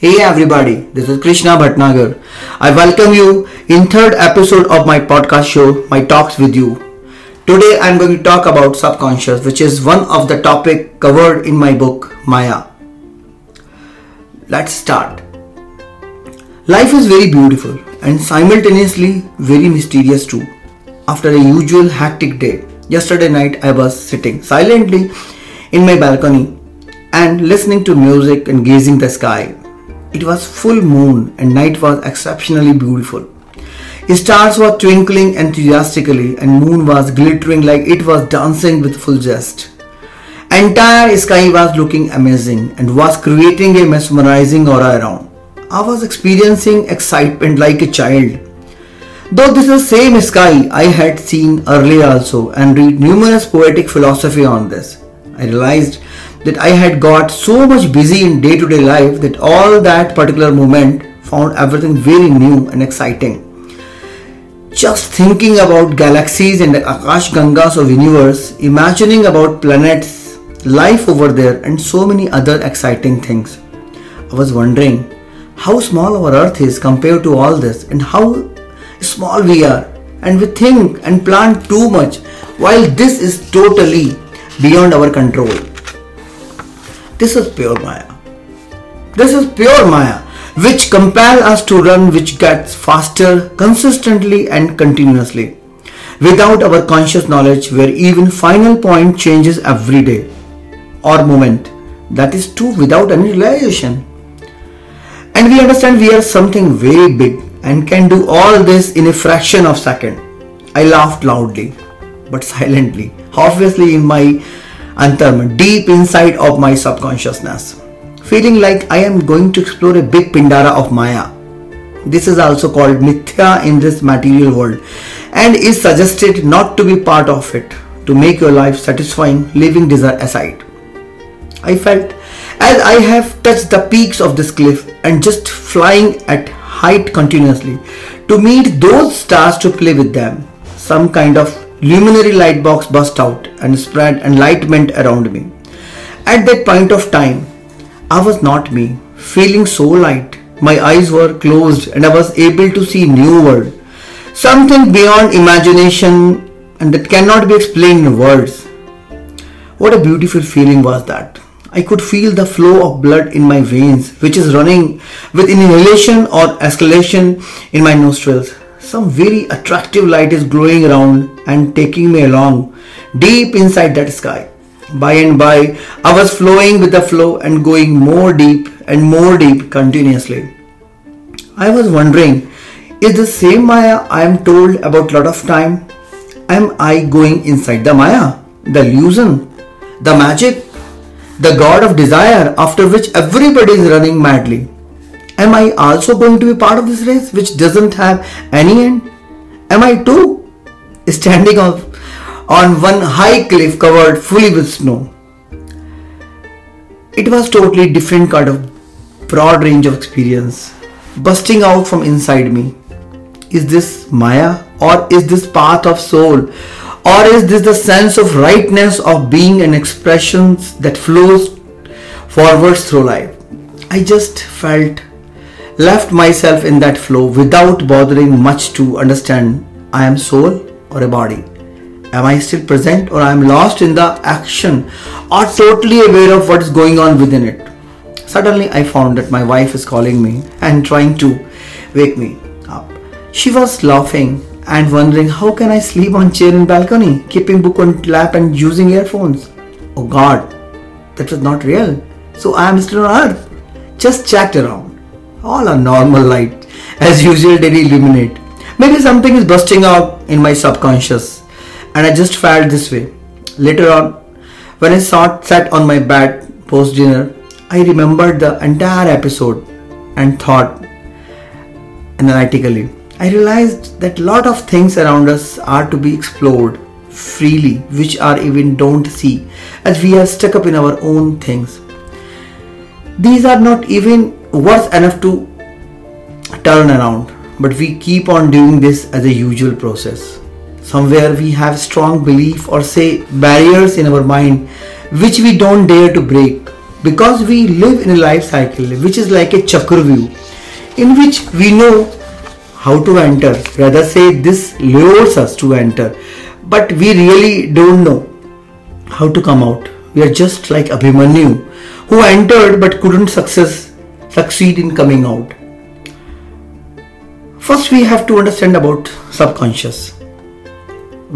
Hey everybody, this is Krishna Bhatnagar. I welcome you in third episode of my podcast show, My Talks with You. Today I am going to talk about subconscious, which is one of the topic covered in my book Maya. Let's start. Life is very beautiful and simultaneously very mysterious too. After a usual hectic day, yesterday night I was sitting silently in my balcony and listening to music and gazing the sky. It was full moon and night was exceptionally beautiful. Stars were twinkling enthusiastically and moon was glittering like it was dancing with full zest. Entire sky was looking amazing and was creating a mesmerizing aura around. I was experiencing excitement like a child. Though this is the same sky I had seen earlier also and read numerous poetic philosophy on this. I realized that I had got so much busy in day to day life that all that particular moment found everything very new and exciting. Just thinking about galaxies and the Akash Gangas of universe, imagining about planets, life over there and so many other exciting things. I was wondering how small our earth is compared to all this and how small we are and we think and plan too much while this is totally beyond our control. This is pure Maya. This is pure Maya, which compels us to run, which gets faster consistently and continuously, without our conscious knowledge, where even final point changes every day or moment. That is true without any realization. And we understand we are something very big and can do all this in a fraction of second. I laughed loudly, but silently, obviously in my antarman, deep inside of my subconsciousness, feeling like I am going to explore a big Pindara of Maya. This is also called Mithya in this material world and is suggested not to be part of it to make your life satisfying, leaving desire aside. I felt as I have touched the peaks of this cliff and just flying at height continuously to meet those stars to play with them. Some kind of luminary light box burst out and spread enlightenment around me. At that point of time, I was not me, feeling so light. My eyes were closed and I was able to see new world. Something beyond imagination and that cannot be explained in words. What a beautiful feeling was that. I could feel the flow of blood in my veins, which is running with inhalation or exhalation in my nostrils. Some very attractive light is glowing around and taking me along deep inside that sky. By and by, I was flowing with the flow and going more deep and more deep continuously. I was wondering, is the same Maya I am told about lot of time? Am I going inside the Maya, the illusion, the magic, the god of desire after which everybody is running madly? Am I also going to be part of this race which doesn't have any end? Am I too standing on, on one high cliff covered fully with snow? It was totally different kind of broad range of experience busting out from inside me. Is this Maya or is this path of soul or is this the sense of rightness of being and expressions that flows forwards through life? I just felt left myself in that flow without bothering much to understand I am soul or a body. Am I still present or I am lost in the action or totally aware of what is going on within it? Suddenly I found that my wife is calling me and trying to wake me up. She was laughing and wondering how can I sleep on chair in balcony, keeping book on lap and using earphones. Oh God, that was not real. So I am still on earth. Just checked around. All a normal light, as usual daily illuminate. Maybe something is busting out in my subconscious and I just felt this way. Later on, when I sat on my bed post dinner, I remembered the entire episode and thought analytically. I realized that lot of things around us are to be explored freely, which are even don't see, as we are stuck up in our own things. These are not even worth enough to turn around, but we keep on doing this as a usual process. Somewhere we have strong belief or say barriers in our mind which we don't dare to break because we live in a life cycle which is like a chakravyuh in which we know how to enter. Rather say this lures us to enter. But we really don't know how to come out. We are just like abhimanyu who entered but couldn't success succeed in coming out first we have to understand about subconscious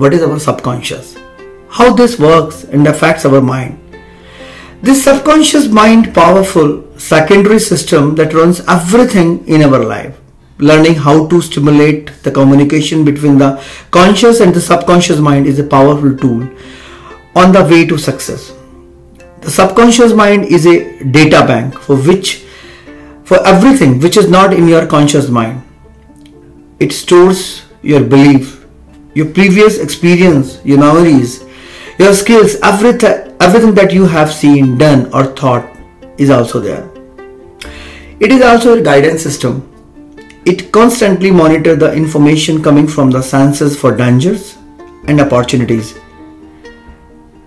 what is our subconscious how this works and affects our mind this subconscious mind powerful secondary system that runs everything in our life. Learning how to stimulate the communication between the conscious and the subconscious mind is a powerful tool on the way to success. The subconscious mind is a data bank for which for everything which is not in your conscious mind. It stores your belief, your previous experience, your memories, your skills, everything everything that you have seen, done, or thought is also there. It is also a guidance system. It constantly monitors the information coming from the senses for dangers and opportunities.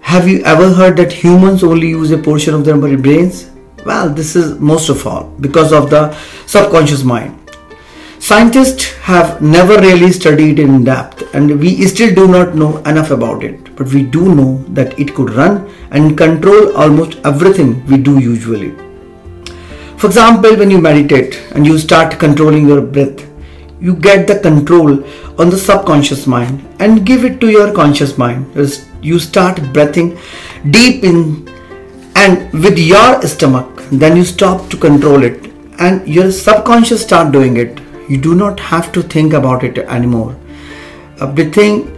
Have you ever heard that humans only use a portion of their brains? Well, this is most of all because of the subconscious mind. Scientists have never really studied in depth and we still do not know enough about it, but we do know that it could run and control almost everything we do usually. For example, when you meditate and you start controlling your breath, you get the control on the subconscious mind and give it to your conscious mind. You start breathing deep in and with your stomach, then you stop to control it and your subconscious start doing it you do not have to think about it anymore. Uh, Everything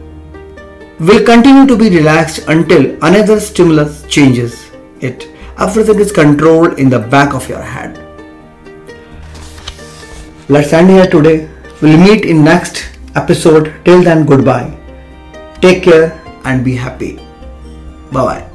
will continue to be relaxed until another stimulus changes it. Everything is controlled in the back of your head. Let's end here today. We'll meet in next episode. Till then, goodbye. Take care and be happy. Bye bye.